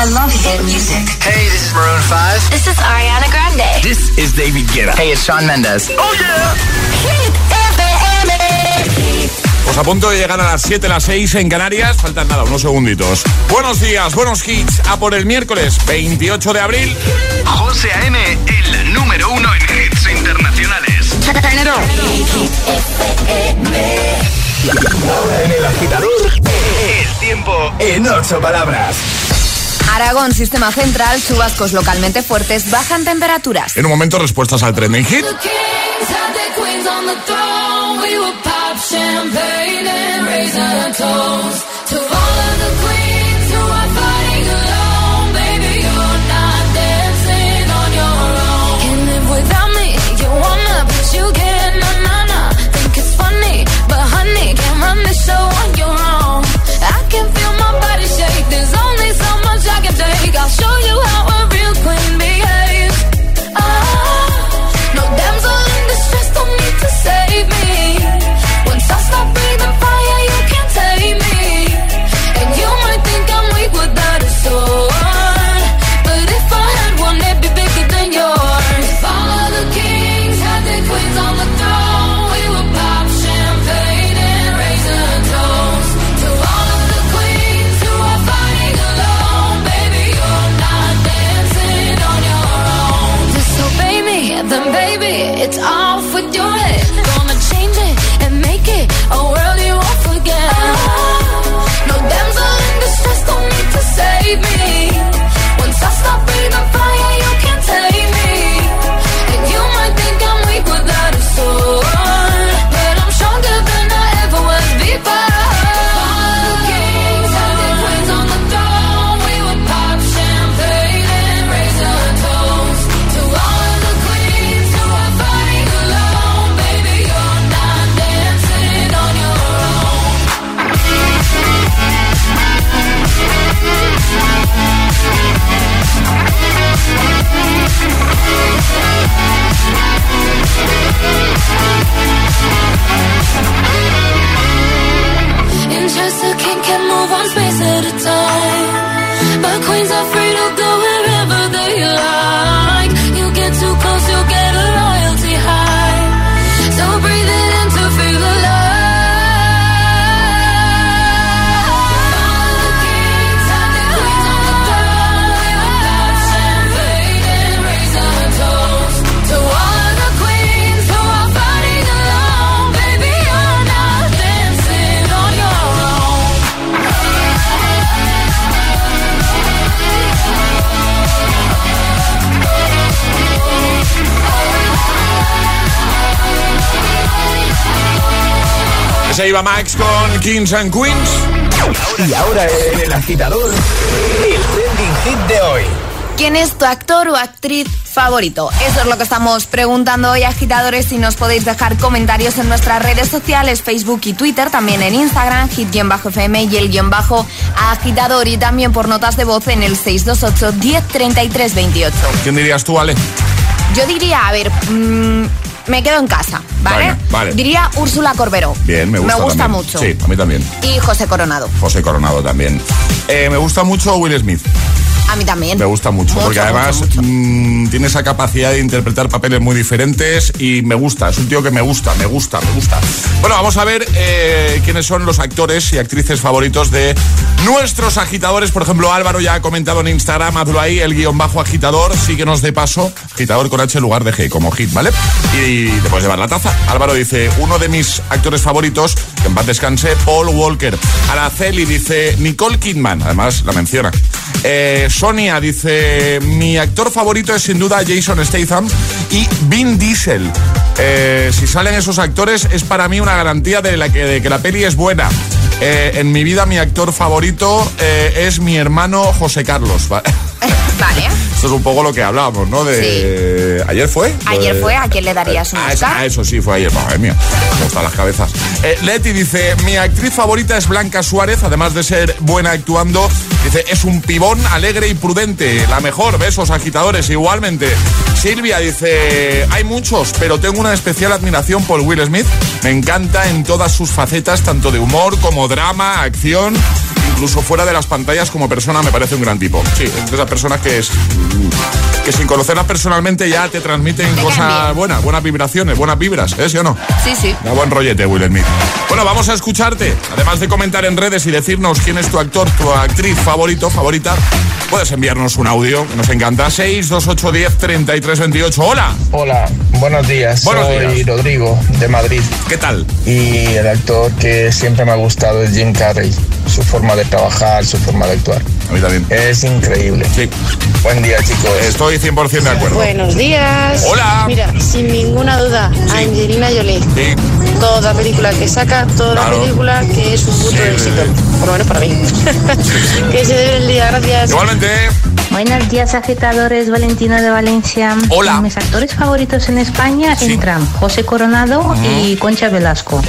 I love hit music. Hey, this is Maroon 5. This is Ariana Grande. This is David Guetta. Hey, it's Shawn Mendes. Oh yeah. Hit FM. Pues a punto de llegar a las 7, las 6 en Canarias. Faltan nada, unos segunditos. Buenos días, buenos hits. A por el miércoles 28 de abril. José A.M., el número uno en hits internacionales. Ahora en el agitador, el tiempo en ocho palabras. Aragón, sistema central, chubascos localmente fuertes, bajan temperaturas. En un momento, respuestas al trending hit. To all of the queens show you how a Iba Max con Kings and Queens. Y ahora en el agitador, el trending hit de hoy. ¿Quién es tu actor o actriz favorito? Eso es lo que estamos preguntando hoy, agitadores, y nos podéis dejar comentarios en nuestras redes sociales, Facebook y Twitter, también en Instagram, hit-fm y el guion bajo agitador, y también por notas de voz en el 628 1033 28. ¿Quién dirías tú, Ale? Yo diría, a ver, mm, me quedo en casa, ¿vale? Venga, vale. Diría Úrsula Corbero. Bien, me gusta. Me gusta también. mucho. Sí, a mí también. Y José Coronado. José Coronado también. Eh, me gusta mucho Will Smith. A mí también. Me gusta mucho, porque además mucho. mm, tiene esa capacidad de interpretar papeles muy diferentes y me gusta. Es un tío que me gusta, me gusta, me gusta. Bueno, vamos a ver eh, quiénes son los actores y actrices favoritos de nuestros agitadores. Por ejemplo, Álvaro ya ha comentado en Instagram, hazlo ahí, el guion bajo agitador. Síguenos de paso, agitador con H en lugar de G, como hit, ¿vale? Y te puedes llevar la taza. Álvaro dice, uno de mis actores favoritos, que en paz descanse, Paul Walker. Araceli dice, Nicole Kidman, además la menciona. Eh, Sonia dice, mi actor favorito es sin duda Jason Statham y Vin Diesel. Eh, si salen esos actores es para mí una garantía de, que la peli es buena. Eh, en mi vida mi actor favorito eh, es mi hermano José Carlos. ¿va? Vale. Esto es un poco lo que hablábamos, ¿no? De... ¿Ayer fue? Ayer de- fue, ¿a quién le darías un Ah, Oscar? ah, eso sí, fue ayer. Madre mía, me gustan las cabezas. Eh, Leti dice, mi actriz favorita es Blanca Suárez, además de ser buena actuando. Dice, es un pibón alegre y prudente. La mejor, besos, agitadores, igualmente. Silvia dice, hay muchos, pero tengo una especial admiración por Will Smith. Me encanta en todas sus facetas, tanto de humor como drama, acción. incluso fuera de las pantallas como persona me parece un gran tipo. Sí, es de esas personas que es que sin conocerlas personalmente ya te transmiten Te cosas buenas, buenas vibraciones, buenas vibras, ¿eh? ¿Sí o no? Sí, sí. Da buen rollete, Will Smith. Bueno, vamos a escucharte. Además de comentar en redes y decirnos quién es tu actor, tu actriz favorito, favorita, puedes enviarnos un audio, nos encanta. 62810 3328. Hola, Hola, buenos días. Buenos Soy días. Rodrigo de Madrid ¿qué tal? y el actor que siempre me ha gustado es Jim Carrey. Su forma de trabajar, su forma de actuar. A mí también. Es increíble. Sí, Buen día, chicos. estoy 100% de acuerdo. Buenos días. Hola. Mira, sin ninguna duda, Angelina Jolie. Sí, Toda película que saca, toda Claro. película que es un puto Sí, éxito. Por lo menos para mí. que se dé el día, gracias. igualmente. Buenos días, agitadores. Valentina de Valencia. Hola. Mis actores favoritos en España Sí. entran José Coronado y Concha Velasco.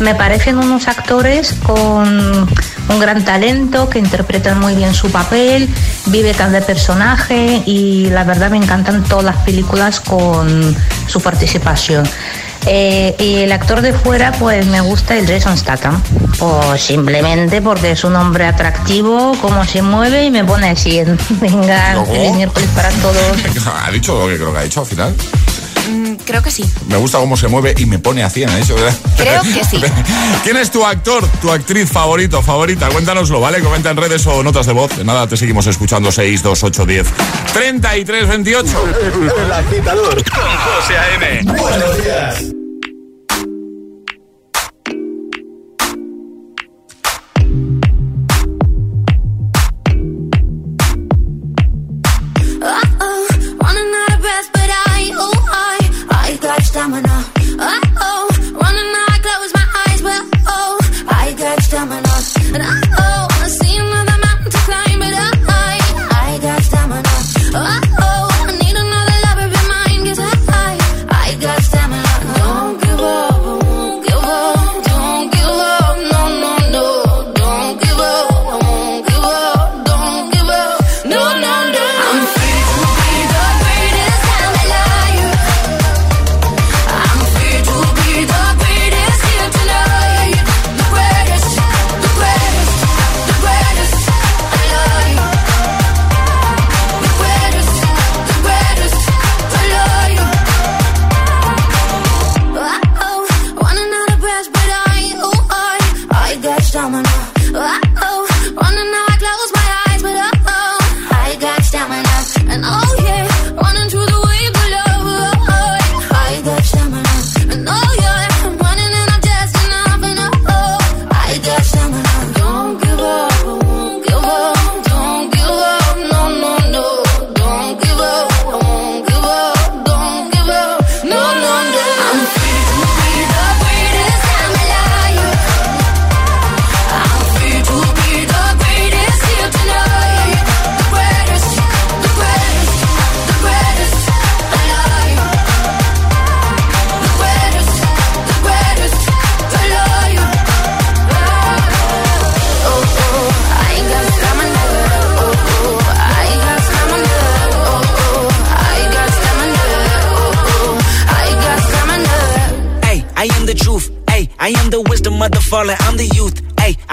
Me parecen unos actores con un gran talento, que interpretan muy bien su papel, vive cada personaje y la verdad me encantan todas las películas con su participación. Eh, y el actor de fuera, pues me gusta el Jason Statham. Pues simplemente porque es un hombre atractivo, cómo se mueve y me pone así. Venga, Luego. feliz miércoles para todos. Ha dicho lo que creo que ha dicho al final. Mm, creo que sí. Me gusta cómo se mueve y me pone a 100, ¿ha dicho, ¿verdad? Creo que sí. ¿Quién es tu actor, tu actriz favorito, favorita? Cuéntanoslo, ¿vale? Comenta en redes o notas de voz. De nada, te seguimos escuchando 6, 2, 8, 10, 33, 28. El agitador con José A.M. Buenos días.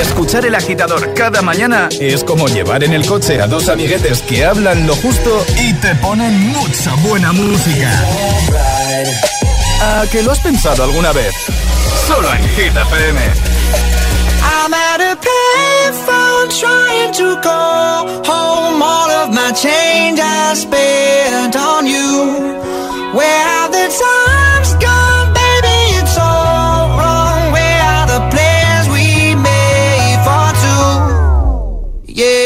Escuchar el agitador cada mañana es como llevar en el coche a dos amiguetes que hablan lo justo y te ponen mucha buena música. ¿A que lo has pensado alguna vez? Solo en Hit FM. I'm at a payphone trying to call home. All of my change I spent on you. Where have the times Yeah,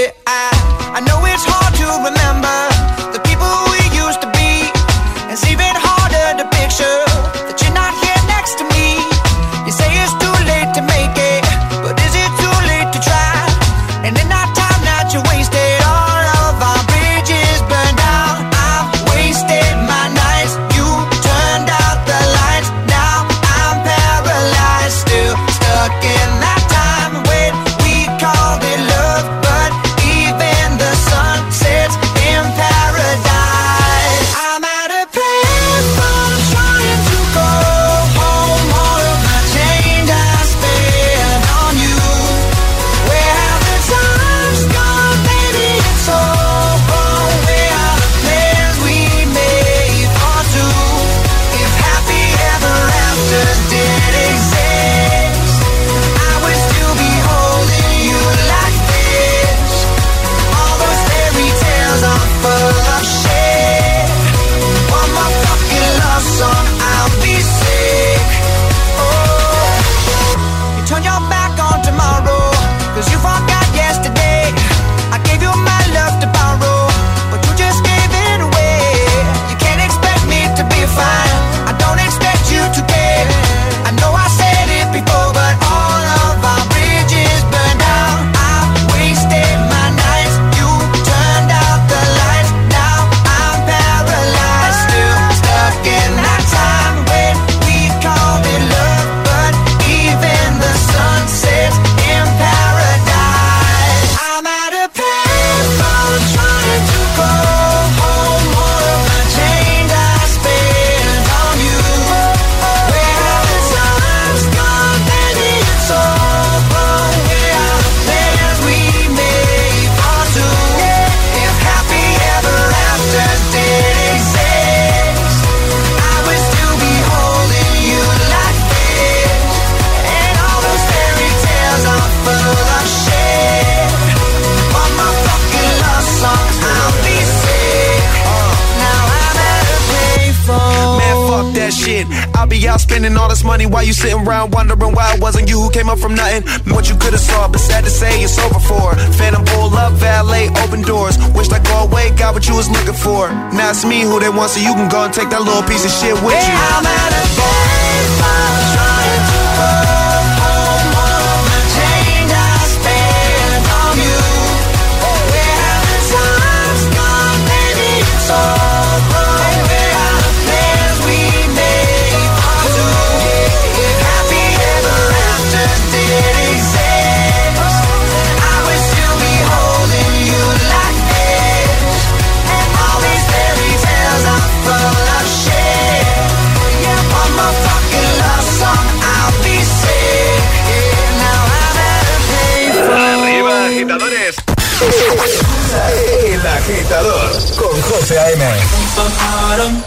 sitting around wondering why it wasn't you who came up from nothing. What you could have saw, but sad to say it's over for. Phantom pull up, valet, open doors. Wished I go away, got what you was looking for. Now it's me who they want, so you can go and take that little piece of shit with you. I'm at a payphone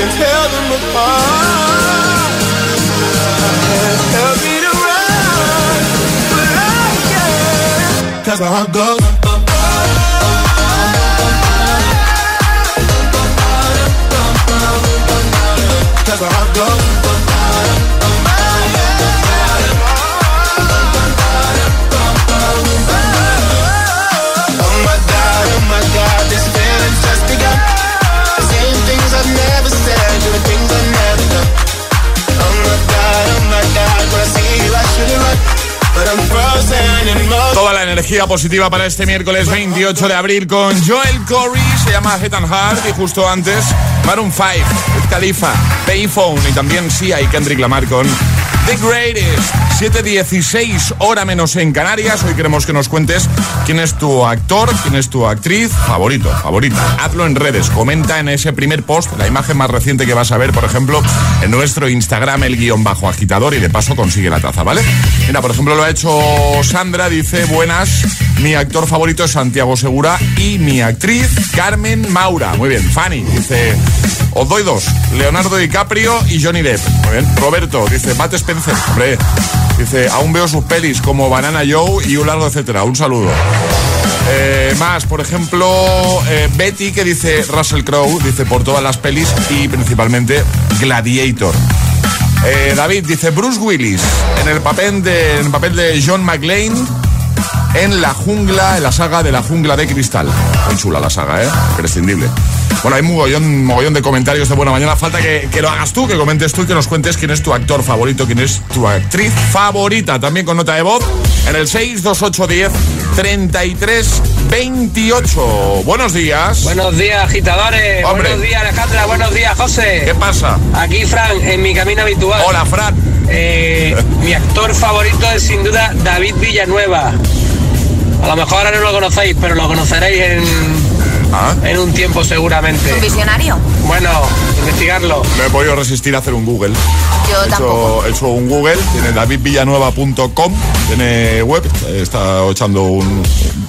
can tell them apart. Can't Help me to run But I can't. Cause my heart goes positiva para este miércoles 28 de abril con Joel Corey, se llama Head and y justo antes Maroon 5, Wiz Khalifa, Payphone y también Sia y Kendrick Lamar con The Greatest. 7.16 hora menos en Canarias. Hoy queremos que nos cuentes quién es tu actor, quién es tu actriz favorito, favorita. Hazlo en redes, comenta en ese primer post la imagen más reciente que vas a ver, por ejemplo, en nuestro Instagram, el guion bajo agitador, y de paso consigue la taza, ¿vale? Mira, por ejemplo, lo ha hecho Sandra, dice, buenas, mi actor favorito es Santiago Segura y mi actriz Carmen Maura. Muy bien, Fanny, dice, os doy dos, Leonardo DiCaprio y Johnny Depp. Muy bien, Roberto, dice, Matt Spencer, hombre, dice, aún veo sus pelis como Banana Joe y un largo etcétera. Un saludo. Eh, más, por ejemplo, eh, Betty que dice Russell Crowe, dice por todas las pelis y principalmente Gladiator. Eh, David dice Bruce Willis en el papel de, en el papel de John McClane en la jungla, en la saga de la jungla de cristal. Muy chula la saga, ¿eh? Imprescindible. Bueno, hay mogollón, mogollón de comentarios de buena mañana. Falta que, que lo hagas tú, que comentes tú y que nos cuentes quién es tu actor favorito, quién es tu actriz favorita. También con nota de voz en el 62810 33 28. Buenos días. Buenos días, agitadores. Hombre. Buenos días, Alejandra. Buenos días, José. ¿Qué pasa? Aquí, Fran, en mi camino habitual. Hola, Fran. Eh, mi actor favorito es sin duda David Villanueva. A lo mejor ahora no lo conocéis, pero lo conoceréis en, Ah. en un tiempo seguramente. ¿Un visionario? Bueno, investigarlo. No he podido resistir a hacer un Google. Yo he tampoco. hecho, he hecho un Google, tiene davidvillanueva.com, tiene web, está echando un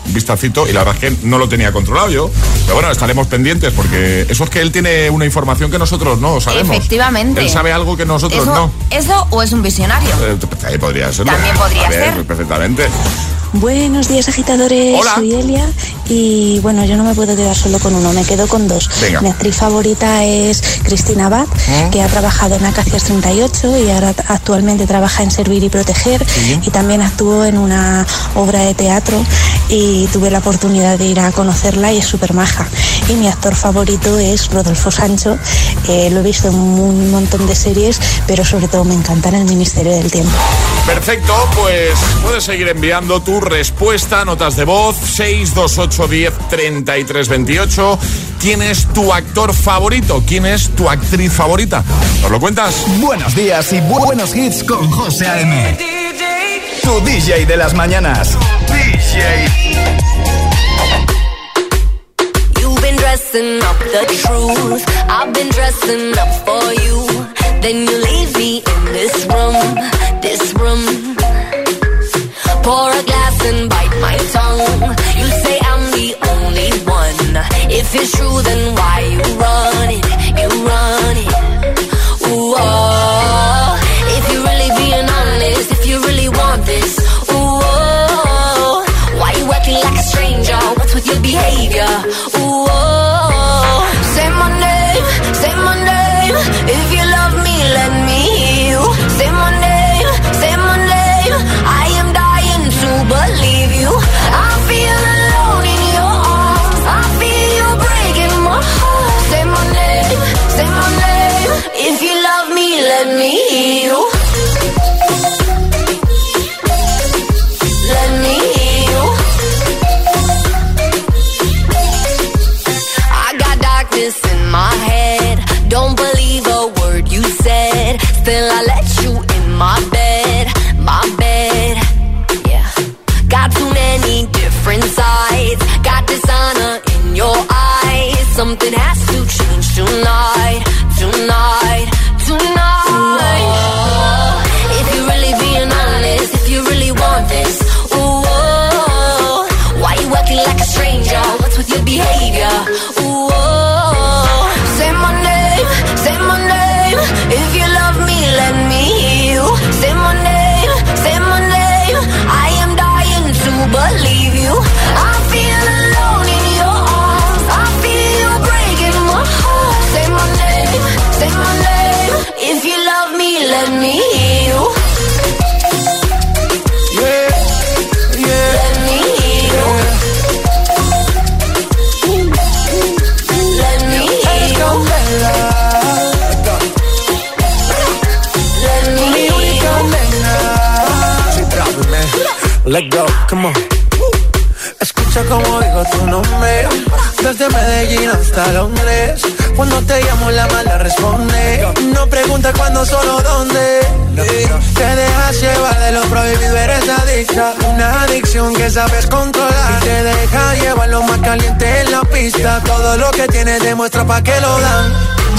vistacito y la verdad es que no lo tenía controlado yo. Pero bueno, estaremos pendientes porque eso es que él tiene una información que nosotros no sabemos. Efectivamente. Él sabe algo que nosotros ¿Eso, no. ¿Eso o es un visionario? Eh, ahí podría ser. También podría ser. Perfectamente. Buenos días agitadores, Hola. soy Elia y bueno, yo no me puedo quedar solo con uno, me quedo con dos. Venga. Mi actriz favorita es Cristina Abad, ¿Mm? que ha trabajado en Acacias 38 y ahora actualmente trabaja en Servir y Proteger Sí. y también actuó en una obra de teatro y tuve la oportunidad de ir a conocerla y es súper maja. Y mi actor favorito es Rodolfo Sancho, eh, lo he visto en un montón de series, pero sobre todo me encanta en el Ministerio del Tiempo. Perfecto, pues puedes seguir enviando tu respuesta, notas de voz, 62810 3328. ¿Quién es tu actor favorito? ¿Quién es tu actriz favorita? ¿Nos lo cuentas? Buenos días y bu- buenos hits con José A.M. Tu DJ de las mañanas. You've been dressing up the truth. I've been dressing up for you. Then you leave me in this room. Pour a glass and bite my tongue. You say I'm the only one. If it's true, then why you run it? You run it. Let go, come on. Escucha como digo tu nombre. Desde Medellín hasta Londres. Cuando te llamo la mala responde. No pregunta cuándo, solo dónde. Te dejas llevar de lo prohibido, eres adicta. Una adicción que sabes controlar. Y te deja llevar lo más caliente en la pista. Todo lo que tienes demuestra pa' que lo dan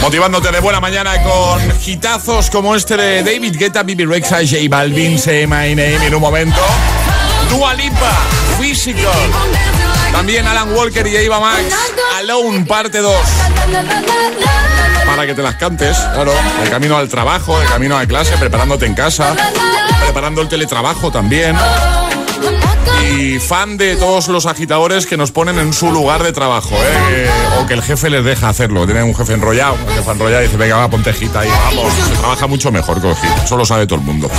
Motivándote de buena mañana con hitazos como este de David Guetta, Bibi Rexa, J Balvin, Say My Name en un momento. Dua Lipa, Physical. También Alan Walker y Eva Max, Alone, parte 2. Para que te las cantes, claro, de camino al trabajo, de camino a clase, preparándote en casa, preparando el teletrabajo también. Y fan de todos los agitadores que nos ponen en su lugar de trabajo, ¿eh? o que el jefe les deja hacerlo. Tienen un jefe enrollado, un jefe enrollado y dice, venga, va, ponte gita y vamos. Se trabaja mucho mejor con gita, eso lo sabe todo el mundo.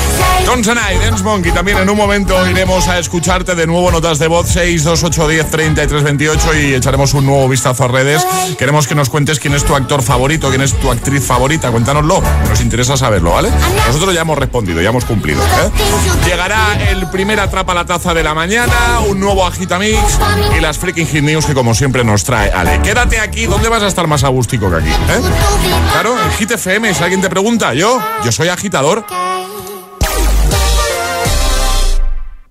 Consonai, Dance Monkey, también en un momento iremos a escucharte de nuevo notas de voz 62810 3328 y echaremos un nuevo vistazo a redes. Queremos que nos cuentes quién es tu actor favorito, quién es tu actriz favorita, cuéntanoslo, nos interesa saberlo, ¿vale? Nosotros ya hemos respondido, ya hemos cumplido. ¿eh? Llegará el primer atrapa la taza de la mañana, un nuevo agitamix y las freaking hit news que como siempre nos trae Ale. Quédate aquí, ¿dónde vas a estar más agústico que aquí? ¿eh? Claro, en Hit FM, si alguien te pregunta, yo, yo soy agitador.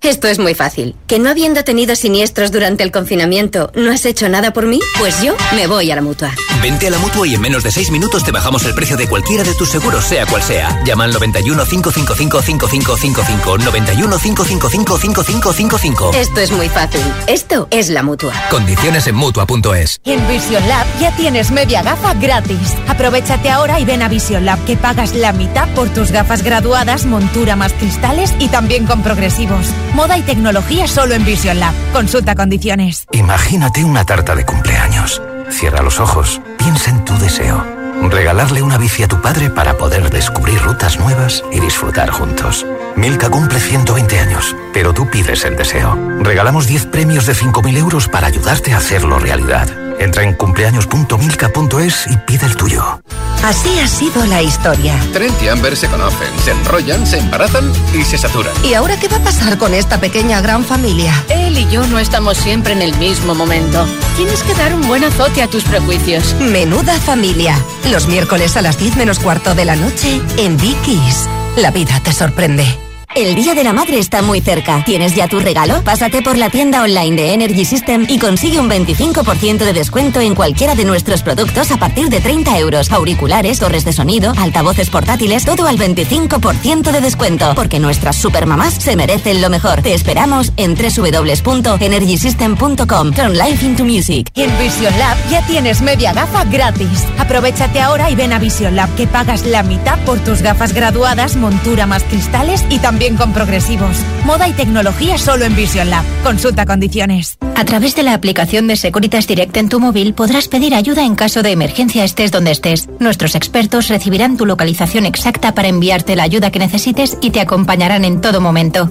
Esto es muy fácil. ¿Que no habiendo tenido siniestros durante el confinamiento, no has hecho nada por mí? Pues yo me voy a la mutua. Vente a la mutua y en menos de 6 minutos te bajamos el precio de cualquiera de tus seguros, sea cual sea. Llama al 91 555 5555. 91 555 5555. Esto es muy fácil. Esto es la mutua. Condiciones en mutua.es. En Vision Lab ya tienes media gafa gratis. Aprovechate ahora y ven a Vision Lab que pagas la mitad por tus gafas graduadas, montura más cristales y también con progresivos. Moda y tecnología solo en Vision Lab. Consulta condiciones. Imagínate una tarta de cumpleaños. Cierra los ojos, piensa en tu deseo. Regalarle una bici a tu padre para poder descubrir rutas nuevas y disfrutar juntos. Milka cumple 120 años, pero tú pides el deseo. Regalamos 10 premios de 5.000 euros para ayudarte a hacerlo realidad. Entra en cumpleaños.milka.es y pide el tuyo. Así ha sido la historia. Trent y Amber se conocen, se enrollan, se embarazan y se saturan. ¿Y ahora qué va a pasar con esta pequeña gran familia? Él y yo no estamos siempre en el mismo momento. Tienes que dar un buen azote a tus prejuicios. Menuda familia. Los miércoles a las 10 menos cuarto de la noche en Dickies. La vida te sorprende. El Día de la Madre está muy cerca. ¿Tienes ya tu regalo? Pásate por la tienda online de Energy System y consigue un 25% de descuento en cualquiera de nuestros productos a partir de 30 euros. Auriculares, torres de sonido, altavoces portátiles, todo al 25% de descuento. Porque nuestras supermamás se merecen lo mejor. Te esperamos en www.energysystem.com. Turn life into music. En Vision Lab ya tienes media gafa gratis. Aprovechate ahora y ven a Vision Lab que pagas la mitad por tus gafas graduadas, montura más cristales y también con progresivos. Moda y tecnología solo en Vision Lab. Consulta condiciones. A través de la aplicación de Securitas Direct en tu móvil podrás pedir ayuda en caso de emergencia estés donde estés. Nuestros expertos recibirán tu localización exacta para enviarte la ayuda que necesites y te acompañarán en todo momento.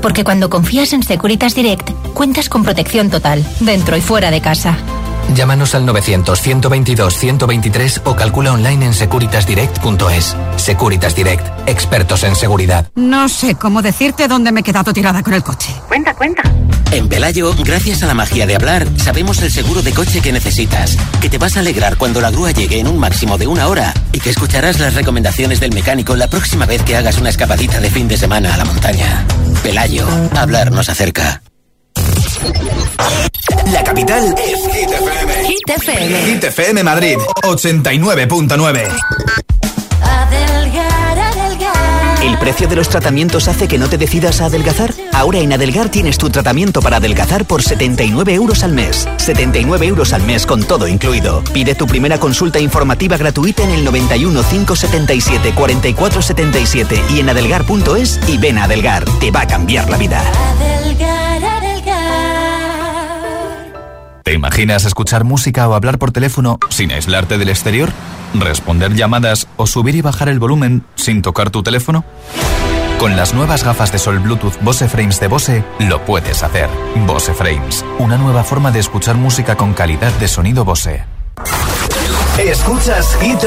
Porque cuando confías en Securitas Direct, cuentas con protección total, dentro y fuera de casa. Llámanos al 900-122-123 o calcula online en securitasdirect.es. Securitas Direct, expertos en seguridad. No sé cómo decirte dónde me he quedado tirada con el coche. Cuenta, cuenta. En Pelayo, gracias a la magia de hablar, sabemos el seguro de coche que necesitas, que te vas a alegrar cuando la grúa llegue en un máximo de una hora y que escucharás las recomendaciones del mecánico la próxima vez que hagas una escapadita de fin de semana a la montaña. Pelayo, hablar nos acerca. La capital es Hit FM. Hit FM. Hit FM Madrid, 89.9. ¿El precio de los tratamientos hace que no te decidas a adelgazar? Ahora en Adelgar tienes tu tratamiento para adelgazar por 79 euros al mes. 79 euros al mes con todo incluido. Pide tu primera consulta informativa gratuita en el 91 577 44 77 y en adelgar.es y ven a Adelgar. Te va a cambiar la vida. ¿Te imaginas escuchar música o hablar por teléfono sin aislarte del exterior? ¿Responder llamadas o subir y bajar el volumen sin tocar tu teléfono? Con las nuevas gafas de sol Bluetooth Bose Frames de Bose lo puedes hacer. Bose Frames, una nueva forma de escuchar música con calidad de sonido Bose. Escuchas Hit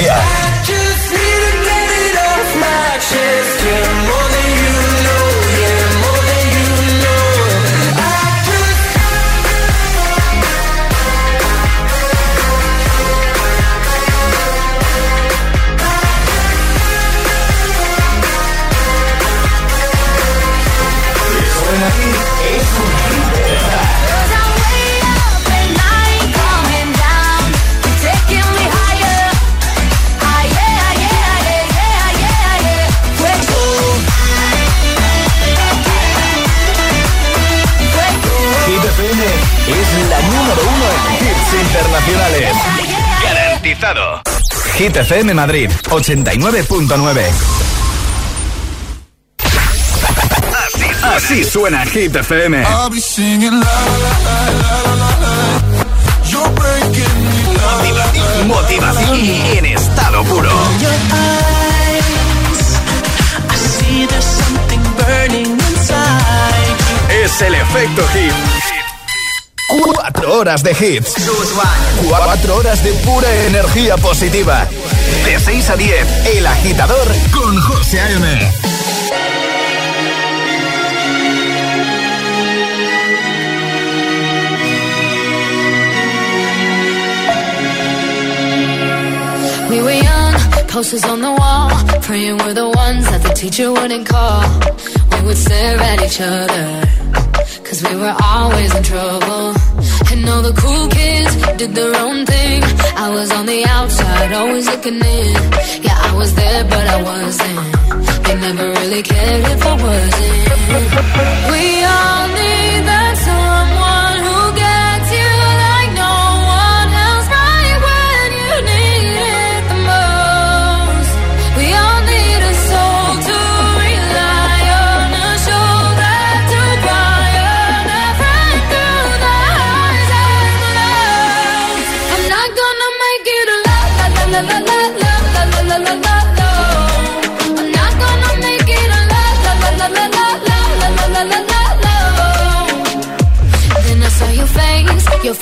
Yeah. FM Madrid 89.9. Así suena Hit FM. Motivación en estado puro. Es el efecto hit. Cuatro horas de hits. Cuatro horas de pura energía positiva. De 6 a 10, El Agitador con José A.M. We were young, posters on the wall, praying we're the ones that the teacher wouldn't call. We would stare at each other, cause we were always in trouble. And all the cool kids did their own thing. I was on the outside, always looking in. Yeah, I was there, but I wasn't. They never really cared if I wasn't. We all need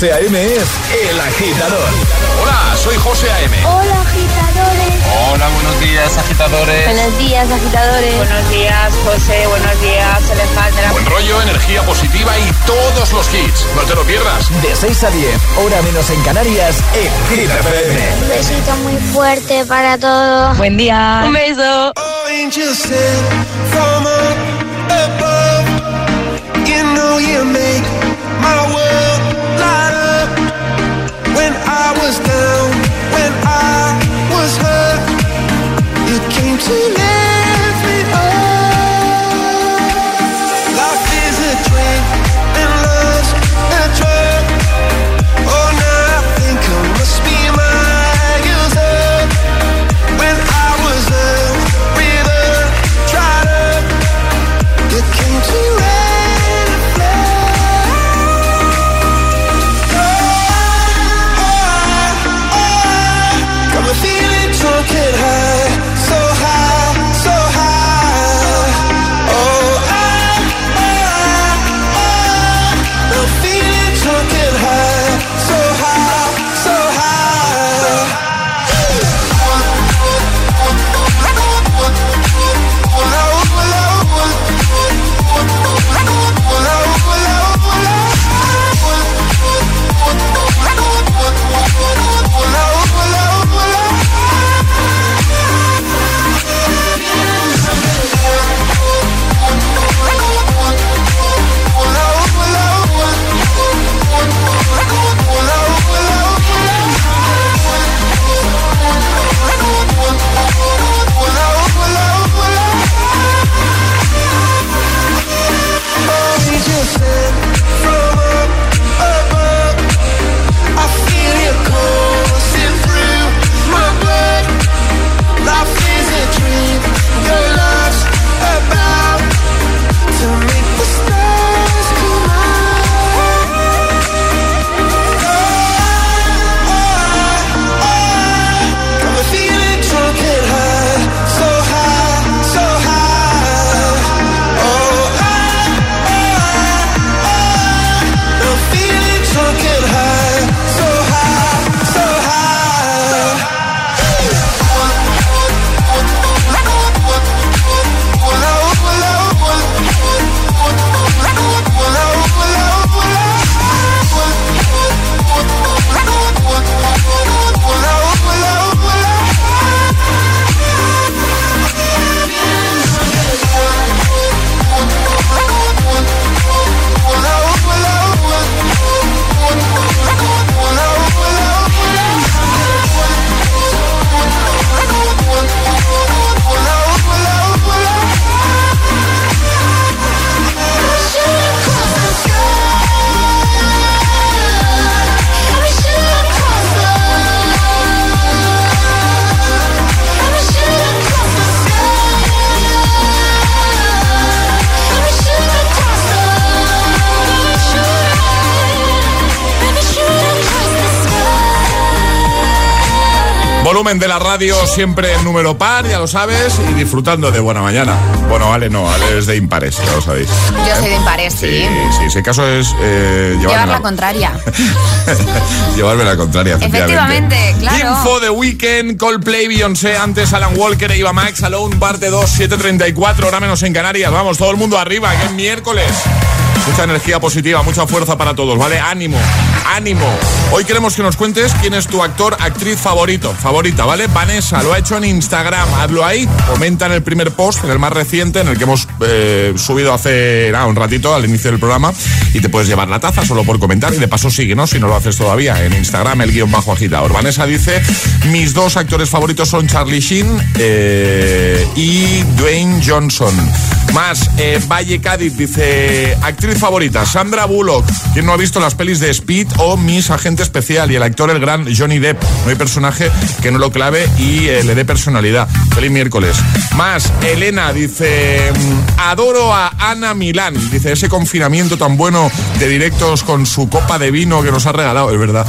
José A.M. es el agitador. Hola, soy José A.M. Hola agitadores. Hola, buenos días, agitadores. Buenos días agitadores. Buenos días, José. Buenos días, Alejandra. Buen rollo, energía positiva y todos los hits. No te lo pierdas. De 6 a 10, hora menos en Canarias, en Hit FM. Un besito muy fuerte para todos. Buen día. Un beso. angels radio siempre en número par, ya lo sabes, y disfrutando de buena mañana. Bueno, Ale no, Ale es de impares, ya lo sabéis. Yo soy de impares, sí. Sí, sí, ese caso es eh, llevarme Llevar la- la contraria. llevarme la contraria, efectivamente. Efectivamente, claro. Info de Weekend, Coldplay, Beyoncé, antes Alan Walker e Iba Max, Alone, parte 2, 7.34, hora menos en Canarias. Vamos, todo el mundo arriba, que es miércoles. Mucha energía positiva, mucha fuerza para todos, ¿vale? Ánimo, ánimo. Hoy queremos que nos cuentes quién es tu actor, actriz favorito, favorita, ¿vale? Vanessa lo ha hecho en Instagram, hazlo ahí, comenta en el primer post, en el más reciente, en el que hemos eh, subido hace un ratito al inicio del programa, y te puedes llevar la taza solo por comentar, y de paso síguenos si no lo haces todavía, en Instagram, el guion bajo agitador. Vanessa dice, mis dos actores favoritos son Charlie Sheen eh, y Dwayne Johnson. Más, eh, Valle Cádiz dice, actriz favorita, Sandra Bullock. ¿Quién no ha visto las pelis de Speed o Miss Agente Especial? Y el actor, el gran Johnny Depp. No hay personaje que no lo clave y eh, le dé personalidad. Feliz miércoles. Más, Elena dice, mm, adoro a Ana Milán. Dice, ese confinamiento tan bueno de directos con su copa de vino que nos ha regalado, es verdad.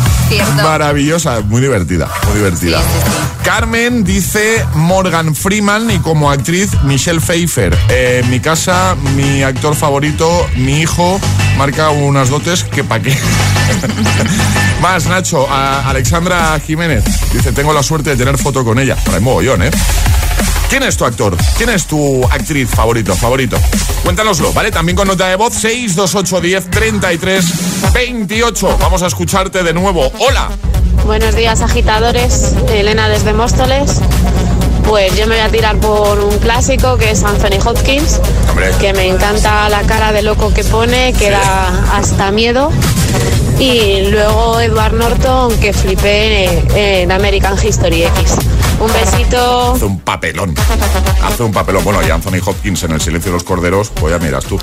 Maravillosa, muy divertida, muy divertida. Carmen dice Morgan Freeman y como actriz Michelle Pfeiffer. Eh, mi casa, mi actor favorito, mi hijo, marca unas dotes que pa' qué. Más, Nacho, a Alexandra Jiménez. Dice, tengo la suerte de tener foto con ella. Para mogollón, ¿eh? ¿Quién es tu actor? ¿Quién es tu actriz favorito? Favorito. Cuéntanoslo, ¿vale? También con nota de voz 628 10 33 28. Vamos a escucharte de nuevo. Hola. Buenos días, agitadores. Elena desde Móstoles. Pues yo me voy a tirar por un clásico que es Anthony Hopkins, que me encanta la cara de loco que pone, que da hasta miedo. Y luego Edward Norton, que flipé en American History X. Un besito. Hace un papelón. Hace un papelón. Bueno, y Anthony Hopkins en El silencio de los corderos, pues ya miras tú.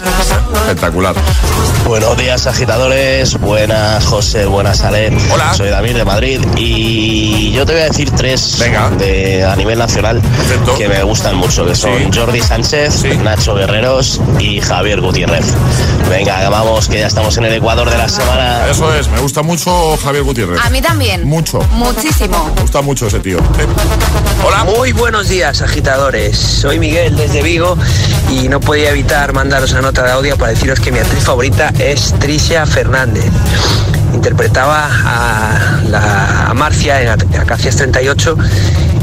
Espectacular. Buenos días, agitadores. Buenas, José. Buenas, Ale. Hola. Soy David de Madrid. Y yo te voy a decir tres De, a nivel nacional que me gustan mucho, que son Jordi Sánchez, Nacho Guerreros y Javier Gutiérrez. Venga, vamos, que ya estamos en el Ecuador de la semana. Eso es, me gusta mucho Javier Gutiérrez. A mí también. Mucho. Muchísimo. Me gusta mucho ese tío. Hola. Muy buenos días, agitadores. Soy Miguel desde Vigo y no podía evitar mandaros una nota de audio para deciros que mi actriz favorita es Tricia Fernández. Interpretaba a, la, Marcia en Acacias 38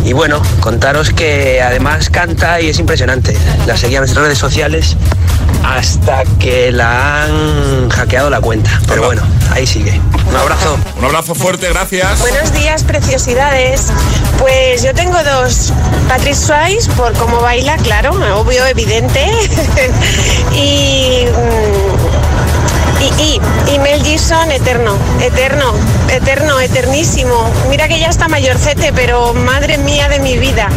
y bueno, contaros que además canta y es impresionante. La seguía en nuestras redes sociales hasta que la han hackeado la cuenta. Pero bueno, ahí sigue. Un abrazo. Un abrazo fuerte, gracias. Buenos días, preciosidades. Pues yo tengo dos. Patrick Swayze, por cómo baila, claro, obvio, evidente. y... Y, y, Mel Gibson, eterno, eterno, eterno, eternísimo. Mira que ya está mayorcete, pero madre mía de mi vida.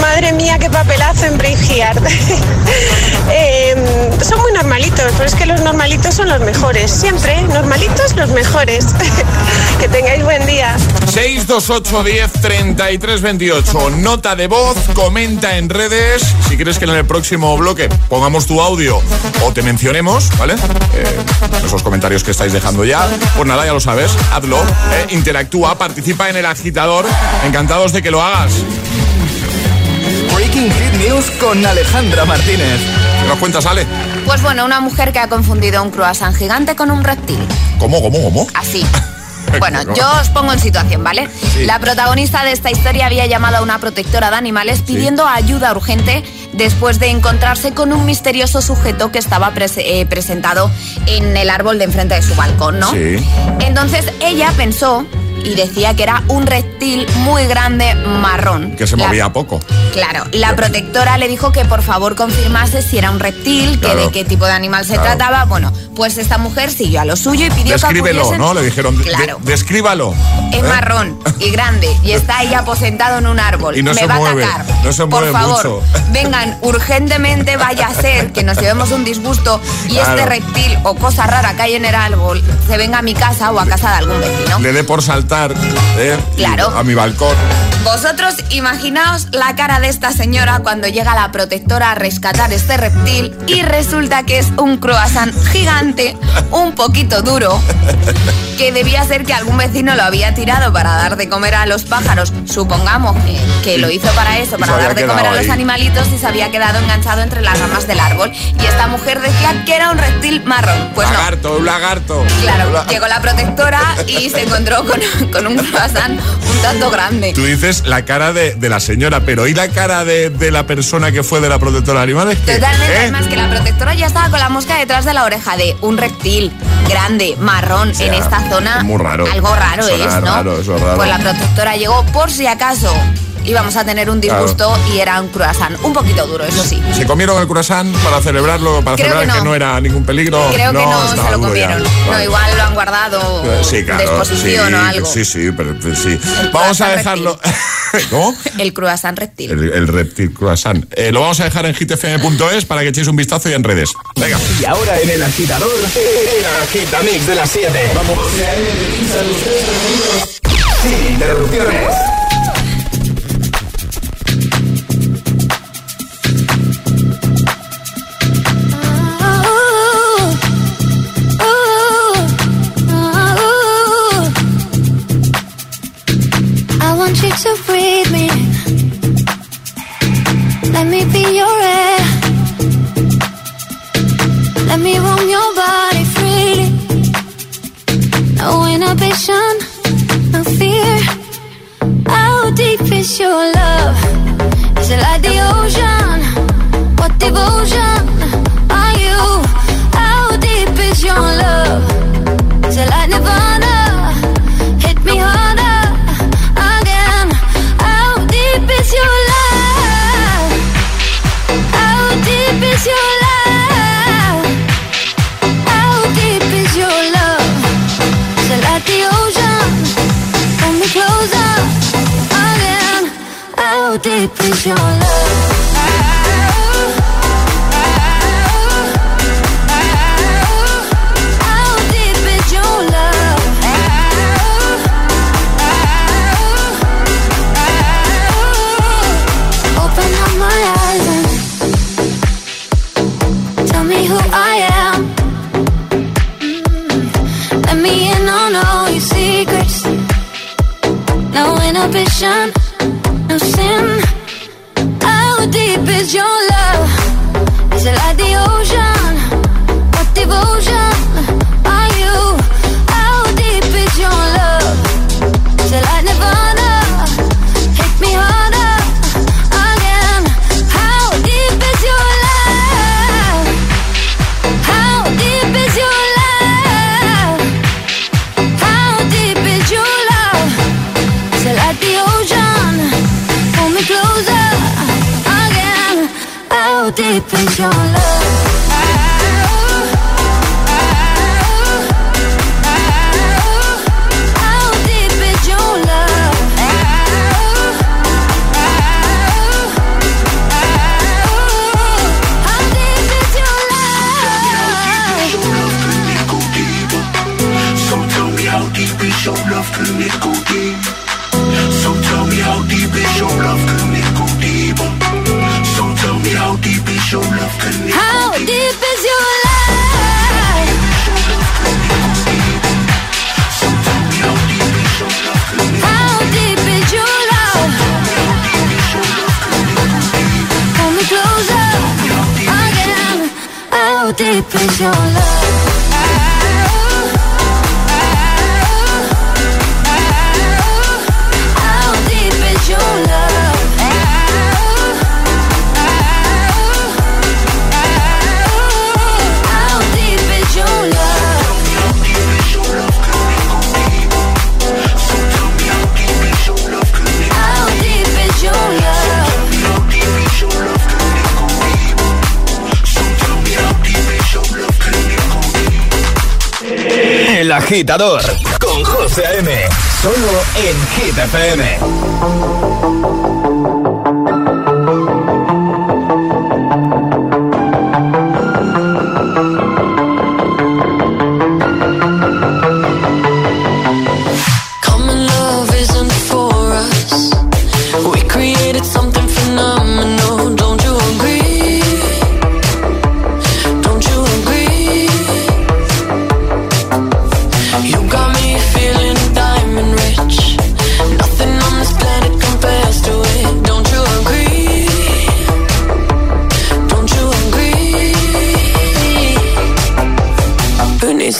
Madre mía, qué papelazo en Braveheart. eh, son muy normalitos, pero es que los normalitos son los mejores. Siempre, normalitos, los mejores. que tengáis buen día. 628 10 33 28. Nota de voz, comenta en redes. Si quieres que en el próximo bloque pongamos tu audio o te mencionemos, ¿vale? Eh, esos comentarios que estáis dejando ya. Pues nada, ya lo sabes, hazlo, eh, interactúa, participa en el agitador. Encantados de que lo hagas. Breaking Hit News con Alejandra Martínez. ¿Qué nos cuentas, Ale? Pues bueno, una mujer que ha confundido un croissant gigante con un reptil. ¿Cómo, cómo, cómo? Así. Bueno, yo os pongo en situación, ¿vale? Sí. La protagonista de esta historia había llamado a una protectora de animales pidiendo ayuda urgente después de encontrarse con un misterioso sujeto que estaba eh, presentado en el árbol de enfrente de su balcón, ¿no? Sí. Entonces ella pensó y decía que era un reptil muy grande marrón. Que se La- movía poco. Claro, la protectora le dijo que por favor confirmase si era un reptil, que de qué tipo de animal se Claro. trataba. Bueno, pues esta mujer siguió a lo suyo y pidió Descríbelo, que acudiesen- ¿no? Le dijeron, de- Claro. descríbalo. Es ¿Eh? marrón y grande y está ahí aposentado en un árbol. Y no Me se va mueve, a atacar. no se Por mueve favor, mucho. vengan urgentemente, vaya a ser que nos llevemos un disgusto y este reptil o cosa rara que hay en el árbol se venga a mi casa o a casa de algún vecino. Le dé por saltar ¿eh? Claro. a mi balcón. Vosotros imaginaos la cara de esta señora cuando llega la protectora a rescatar este reptil y resulta que es un croissant gigante, un poquito duro, que debía ser que algún vecino lo había tirado para dar de comer a los pájaros. Supongamos que, que lo hizo para eso, para dar de comer a los animalitos y se había quedado enganchado entre las ramas del árbol. Y esta mujer decía que era un reptil marrón. Pues no. lagarto, un lagarto. Claro, llegó la protectora y se encontró con, con un croissant un tanto grande. Tú dices la cara de, de la señora, pero ¿y la cara de, de la persona que fue de la protectora de animales? Totalmente, ¿Eh? además que la protectora ya estaba con la mosca detrás de la oreja de un reptil grande, marrón, sea, en esta zona. es muy raro. Algo raro es, es ¿no? raro, eso es raro. Pues la protectora llegó por si acaso íbamos a tener un disgusto y era un croissant. Un poquito duro, eso sí. ¿Se comieron el croissant para celebrarlo, para Creo celebrar que que no. no. era ningún peligro? Creo que no se lo comieron. No, igual lo han guardado Eh, Sí, claro. de exposición sí, o algo. Sí, sí, pero, pero sí. Vamos a dejarlo. ¿Cómo? El croissant reptil. El, el reptil croissant. Eh, lo vamos a dejar en hitfm.es para que echéis un vistazo y en redes. Venga. Y ahora en el agitador, el agitamix de las 7. Vamos. Sin interrupciones. Deep is agitador con José A.M. Solo en Hit.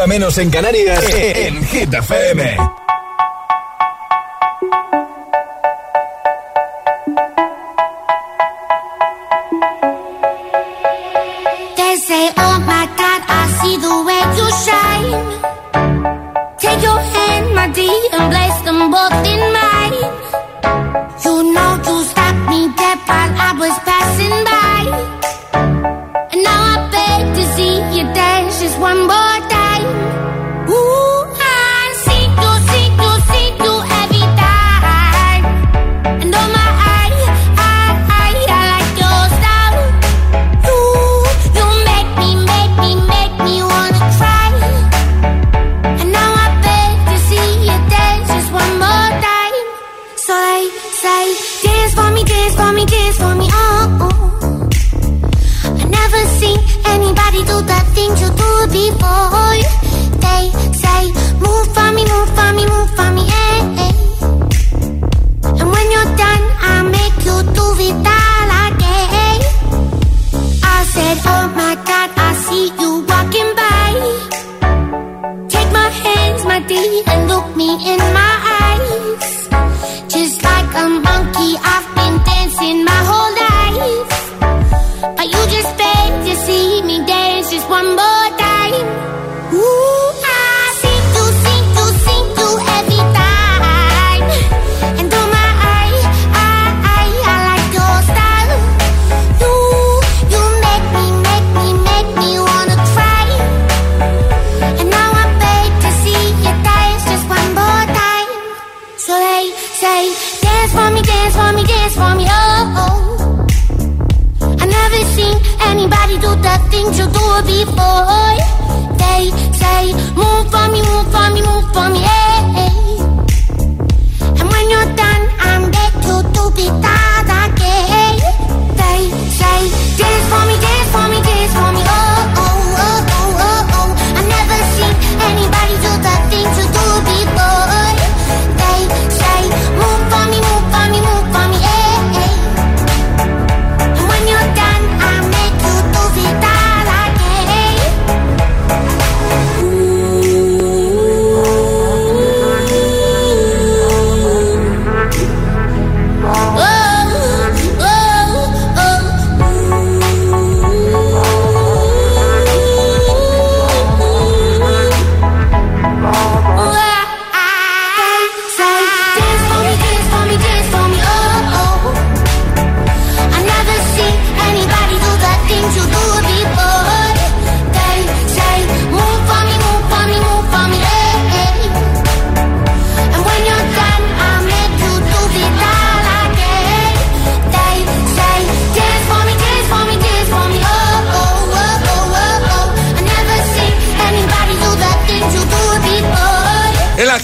A 10, ahora menos en Canarias, en Hit FM.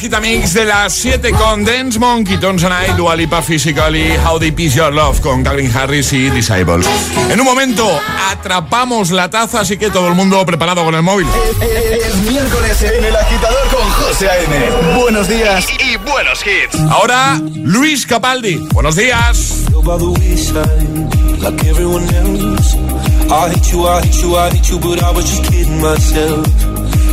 Gitamix de las 7 con Dance Monkey, Tons and I, Dua Lipa Physically, How Deep Is Your Love con Calvin Harris y Disciples. En un momento atrapamos la taza, así que todo el mundo preparado con el móvil. Es, miércoles en el agitador con José A.M. Buenos días y, buenos hits. Ahora, Luis Capaldi. Buenos días. I hate you, I hate you, I hate you, but I was just kidding myself.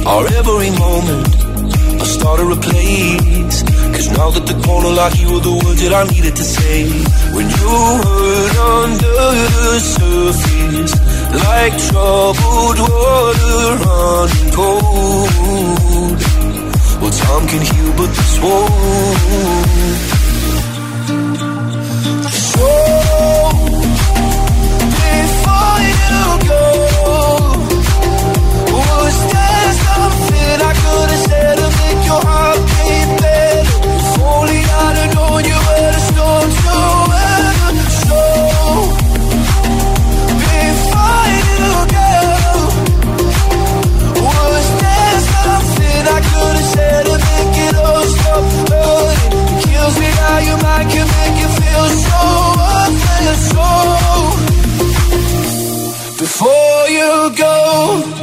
Our every moment, I started a place. Cause now that the corner like you were the words that I needed to say. When you hurt under the surface, like troubled water running cold. Well, time can heal, but this won't. So I could have said to make your heart beat better. If only I'd have known you to before you go, was there something I could have said to make it all stop hurting? Kills me how make you feel. So before you go.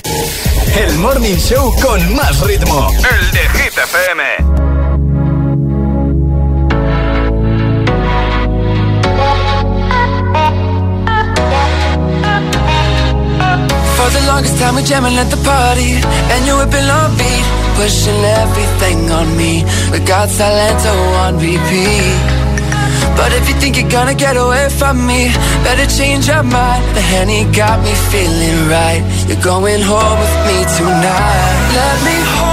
El Morning Show con más ritmo. El de Hit FM. For the longest time we jamming at the party And you whipping on beat Pushing everything on me We got Salento on repeat But if you think you're gonna get away from me, better change your mind. The Henny got me feeling right. You're going home with me tonight. Let me hold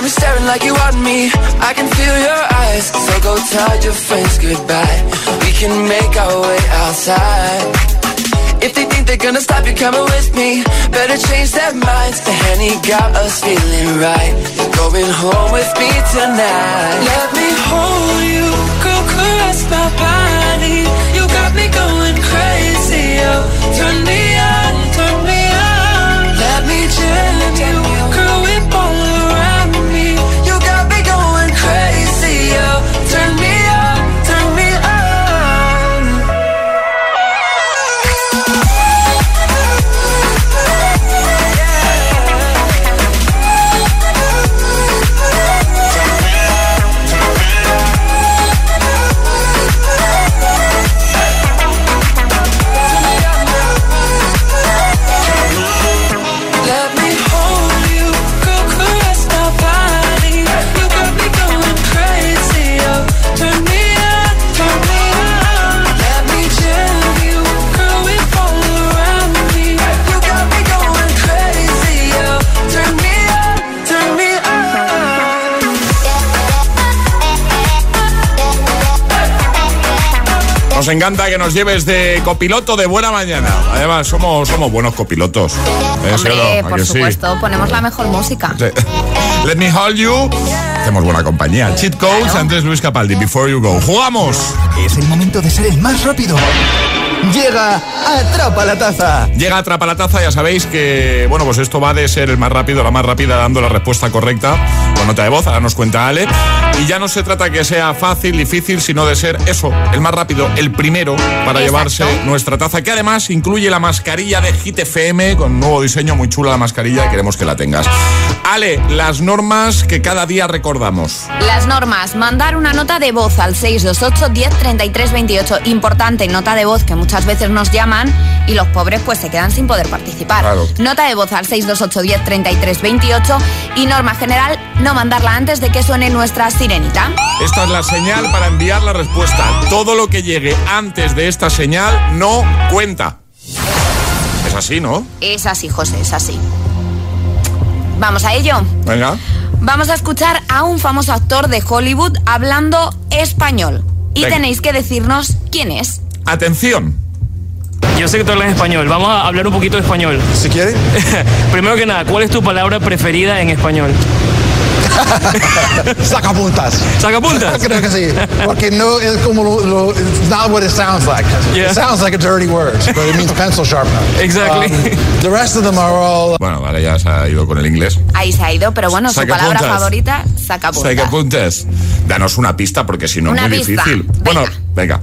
the longest staring like you want me. I can feel your eyes. So go tell your friends goodbye. We can make our way outside. If they think they're gonna stop you coming with me. Better change their minds. The Henny got us feeling right. You're going home with me tonight. Let me hold you Go caress my body. You got me going Nos encanta que nos lleves de copiloto de buena mañana. Además, somos, somos buenos copilotos. ¿Eh, por sí? supuesto, ponemos la mejor música. Sí. Let me hold you. Hacemos buena compañía. Cheat codes, antes Luis Capaldi. Before you go. ¡Jugamos! Es el momento de ser el más rápido. Llega Atrapa la Taza. Llega Atrapa la Taza, ya sabéis que, bueno, pues esto va de ser el más rápido, la más rápida dando la respuesta correcta con nota de voz, ahora nos cuenta Ale. Y ya no se trata que sea fácil, difícil, sino de ser eso, el más rápido, el primero para Exacto. llevarse nuestra taza, que además incluye la mascarilla de Hit FM, con nuevo diseño, muy chula la mascarilla y queremos que la tengas. Ale, las normas que cada día recordamos. Las normas, mandar una nota de voz al 628 10 33 28. Importante, nota de voz que muchas veces nos llaman y los pobres pues se quedan sin poder participar. Claro. Nota de voz al 628 10 33 28 y norma general, no mandarla antes de que suene nuestra sirenita. Esta es la señal para enviar la respuesta. Todo lo que llegue antes de esta señal no cuenta. Es así, ¿no? Es así, José, es así. Vamos a ello. Venga. Vamos a escuchar a un famoso actor de Hollywood hablando español. Y Venga. tenéis que decirnos quién es. Atención. Yo sé que tú hablas español. Vamos a hablar un poquito de español. Si quiere. Primero que nada, ¿cuál es tu palabra preferida en español? Sacapuntas. ¿Sacapuntas? Creo que sí. Porque no es como lo, lo- it's not what it sounds like. Yeah. It sounds like a dirty word, but it means pencil sharpener. Exactly. Um, the rest of them are all. Bueno, vale, ya se ha ido con el inglés. Ahí se ha ido, pero bueno, su Sacapuntas. palabra favorita, sacapuntas. Sacapuntas. Danos una pista porque si no es muy pista. difícil. Bueno, venga.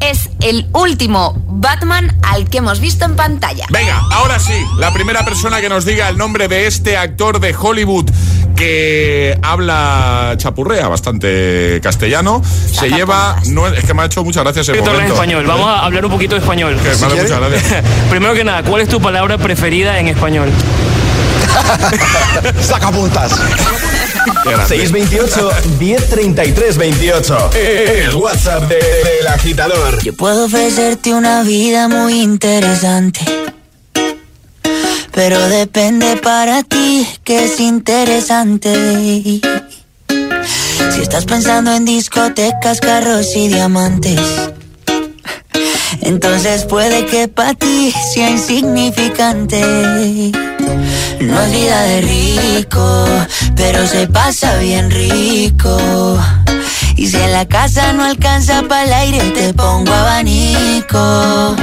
Es el último Batman al que hemos visto en pantalla. Venga, ahora sí, la primera persona que nos diga el nombre de este actor de Hollywood que habla chapurrea bastante castellano, se lleva. No, es que me ha hecho muchas gracias el momento. español. Vamos a hablar un poquito de español. Que hace muchas gracias. Primero que nada, ¿cuál es tu palabra preferida en español? Sacapuntas. 628 1033 28. El WhatsApp de- del agitador. Yo puedo ofrecerte una vida muy interesante. Pero depende para ti que es interesante. Si estás pensando en discotecas, carros y diamantes. Entonces puede que para ti sea insignificante. No es vida de rico, pero se pasa bien rico. Y si en la casa no alcanza para el aire, te pongo abanico.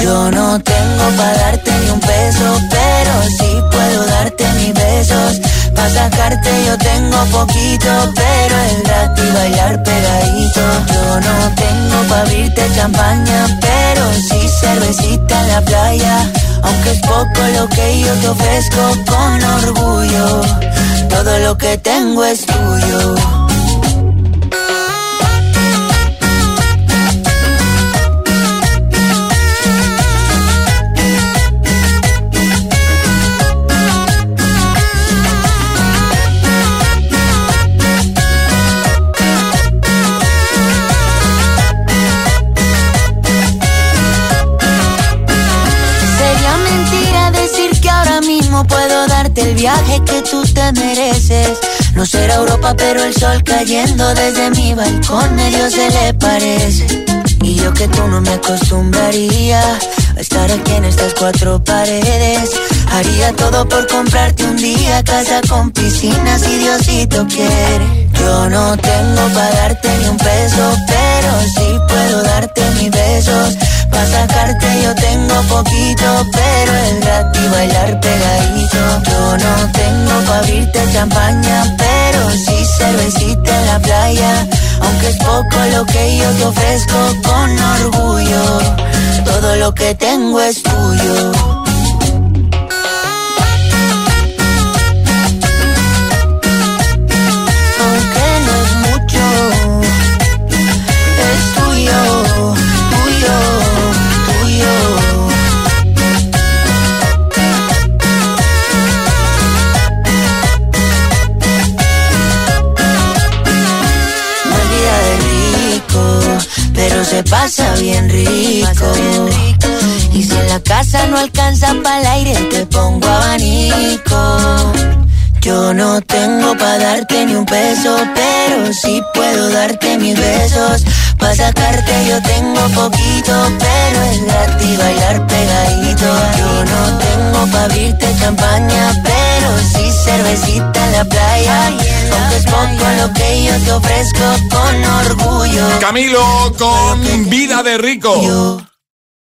Yo no tengo para darte ni un peso, pero sí puedo darte mis besos. Para sacarte yo tengo poquito, pero el rato y bailar pegadito. Yo no tengo para abrirte champaña, pero sí cervecita en la playa. Aunque es poco lo que yo te ofrezco con orgullo, todo lo que tengo es tuyo. Viaje que tú te mereces. No será Europa, pero el sol cayendo desde mi balcón medio se le parece. Y yo que tú no me acostumbraría a estar aquí en estas cuatro paredes. Haría todo por comprarte un día casa con piscina si Diosito quiere. Yo no tengo para darte ni un peso, pero sí puedo darte mis besos. Para sacarte yo tengo poquito, pero el rato y bailar pegadito. Yo no tengo para abrirte champaña, pero sí cervecita en la playa. Aunque es poco lo que yo te ofrezco con orgullo, todo lo que tengo es tuyo. Pero se pasa bien rico. Y si en la casa no alcanza para el aire, te pongo abanico. Yo no tengo para darte ni un peso, pero sí puedo darte mis besos. Pa' sacarte yo tengo poquito, pero es gratis bailar pegadito. Yo no tengo pa' abrirte champaña, pero sí cervecita en la playa. Aunque es poco lo que yo te ofrezco con orgullo. Camilo con vida de rico.